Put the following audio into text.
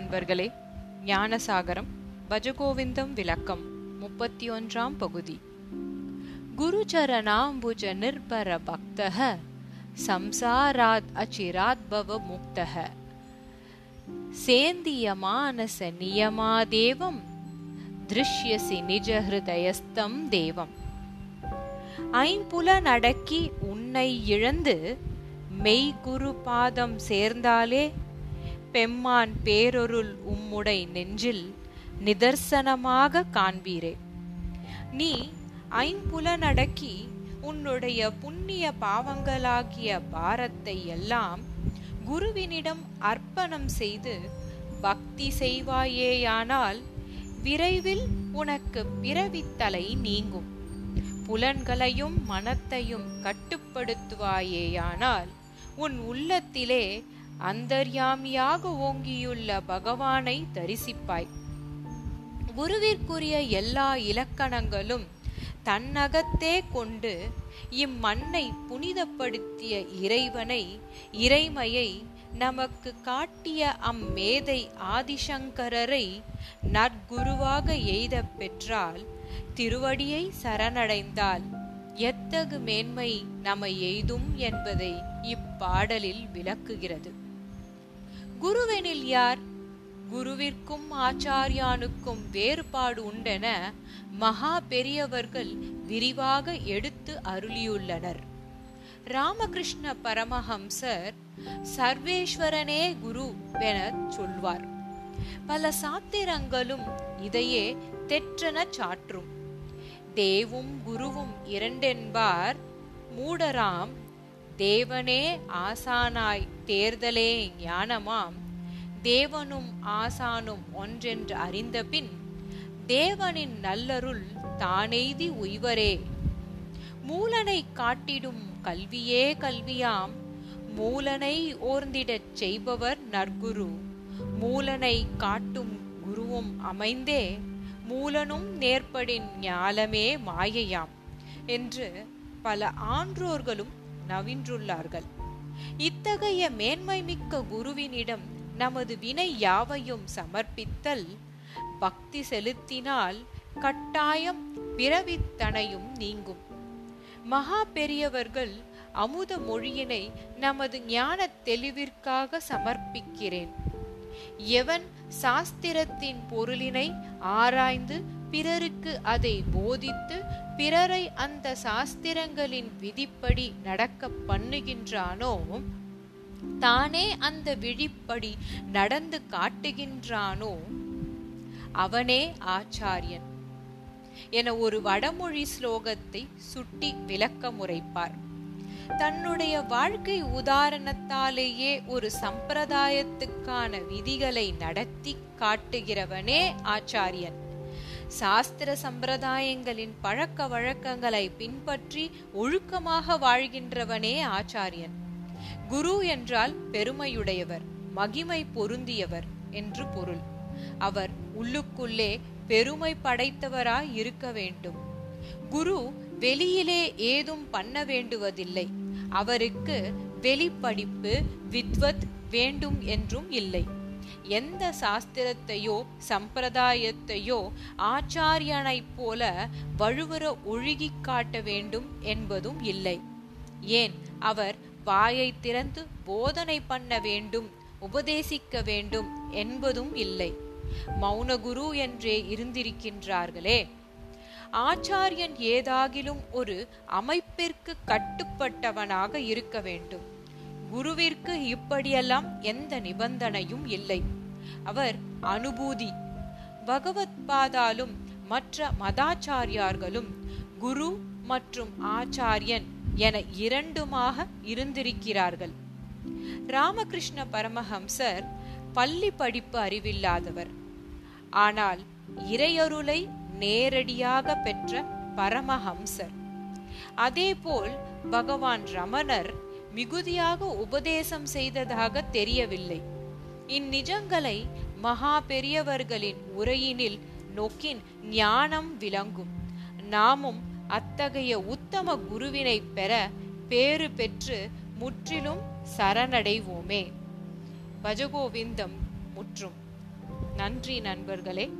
நண்பர்களே ஞானசாகரம் பஜகோவிந்தம் விளக்கம் முப்பத்தி ஒன்றாம் பகுதி. குருச்சரணாம்புஜ நிர்பர பக்தக சம்சாராத் அச்சிராத் பவ முக்தக சேந்திய மானச நியமாதேவம் திருஷ்யசி நிஜ ஹிருதயஸ்தம் தேவம். ஐம்புல நடக்கி உன்னை இழந்து மெய்குரு பாதம் சேர்ந்தாலே பெம்மான் பேரொருள் உம்முடை நெஞ்சில் நிதர்சனமாக காண்பீரே. நீ ஐம்புலனடக்கி உன்னுடைய புண்ணிய பாவங்களாகிய பாரத்தை எல்லாம் குருவினிடம் அர்ப்பணம் செய்து பக்தி செய்வாயேயானால் விரைவில் உனக்கு பிறவித்தலை நீங்கும். புலன்களையும் மனத்தையும் கட்டுப்படுத்துவாயேயானால் உன் உள்ளத்திலே அந்தர்யாமியாக ஓங்கியுள்ள பகவானை தரிசிப்பாய். குருவிற்குரிய எல்லா இலக்கணங்களும் தன்னகத்தே கொண்டு இம்மண்ணை புனிதப்படுத்திய இறைவனை இறைமையை நமக்கு காட்டிய அம்மேதை ஆதிசங்கரரை நற்குருவாக எய்த பெற்றால் திருவடியை சரணடைந்தால் எத்தகு மேன்மை நம்ம எய்தும் என்பதை இப்பாடலில் விளக்குகிறது. குருவெனில் யார்? குருவிற்கும் ஆச்சாரியானுக்கும் வேறுபாடு உண்டென மகா பெரியவர்கள் விரிவாக எடுத்து அருளியுள்ளனர். ராமகிருஷ்ண பரமஹம்சர் சர்வேஸ்வரனே குரு என சொல்வார். பல சாத்திரங்களும் இதையே தெற்றென சாற்றும். தேவும் குருவும் இரண்டென்பார். மூடராம் தேவனே ஆசானாய் தேர்தலே ஞானமாம். தேவனும் ஆசானும் ஒன்றென்று அறிந்தபின் தேவனின் நல்லருள் தானெய்தி உய்வரே. மூலனை காட்டிடும் கல்வியே கல்வியாம். மூலனை ஓர்ந்திடச் செய்பவர் நற்குரு. மூலனை காட்டும் குருவும் அமைந்தே மூலனும் நேர்படின் ஞாலமே மாயையாம் என்று பல ஆன்றோர்களும் நவின்றுள்ளார்கள். இத்தகைய மேன்மை மிக்க குருவினிடம் நமது வினை யாவையும் சமர்ப்பித்தல் பக்தி செலுத்தினால் கட்டாயம் பிறவித்தனையும் நீங்கும். மகா பெரியவர்கள் அமுத மொழியினை நமது ஞான தெளிவிற்காக சமர்ப்பிக்கிறேன். எவன் சாஸ்திரத்தின் பொருளினை ஆராய்ந்து பிறருக்கு அதை போதித்து பிறரை அந்த சாஸ்திரங்களின் விதிப்படி நடக்க பண்ணுகின்றானோ தானே அந்த விழிப்படி நடந்து காட்டுகின்றானோ அவனே ஆச்சாரியன் என ஒரு வடமொழி ஸ்லோகத்தை சுட்டி விளக்க முறைப்பார். தன்னுடைய வாழ்க்கை உதாரணத்தாலேயே ஒரு சம்பிரதாயத்துக்கான விதிகளை நடத்தி காட்டுகிறவனே ஆச்சாரியன். சாஸ்திர சம்பிரதாயங்களின் பழக்க வழக்கங்களை பின்பற்றி ஒழுக்கமாக வாழ்கின்றவனே ஆச்சாரியன். குரு என்றால் பெருமையுடையவர் மகிமை பொருந்தியவர் என்று பொருள். அவர் உள்ளுக்குள்ளே பெருமை படைத்தவராய் இருக்க வேண்டும். குரு வெளியிலே ஏதும் பண்ண வேண்டுவதில்லை. அவருக்கு வெளிப்படிப்பு வித்வத் வேண்டும் என்றும் இல்லை. எந்த சாஸ்திரத்தையோ சம்பிரதாயத்தையோ ஆச்சாரியனைப் போல வழுவர ஒழுகி காட்ட வேண்டும் என்பதும் இல்லை. ஏன்? அவர் வாயை திறந்து போதனை பண்ண வேண்டும் உபதேசிக்க வேண்டும் என்பதும் இல்லை. மௌனகுரு என்றே இருந்திருக்கின்றார்களே. ஆச்சாரியன் ஏதாகிலும் ஒரு அமைப்பிற்கு கட்டுப்பட்டவனாக இருக்க வேண்டும். குருவிற்கு இப்படியெல்லாம் எந்த நிபந்தனையும் இல்லை. அவர் அனுபூதி. பகவத் பாதாலும் மற்ற மதாச்சாரியார்களும் குரு மற்றும் ஆச்சாரியன் என இரண்டுமாக இருந்திருக்கிறார்கள். ராமகிருஷ்ண பரமஹம்சர் பள்ளி படிப்பு அறிவில்லாதவர். ஆனால் இறையருளை நேரடியாக பெற்ற பரமஹம்சர். அதேபோல் பகவான் ரமணர் மிகுதியாக உபதேசம் செய்ததாக தெரியவில்லை. இந்நிஜங்களை மகா பெரியவர்களின் உரையினில் நோக்கின் ஞானம் விளங்கும். நாமும் அத்தகைய உத்தம குருவினை பெற பேறு பெற்று முற்றிலும் சரணடைவோமே. பஜகோவிந்தம் முற்றும். நன்றி நண்பர்களே.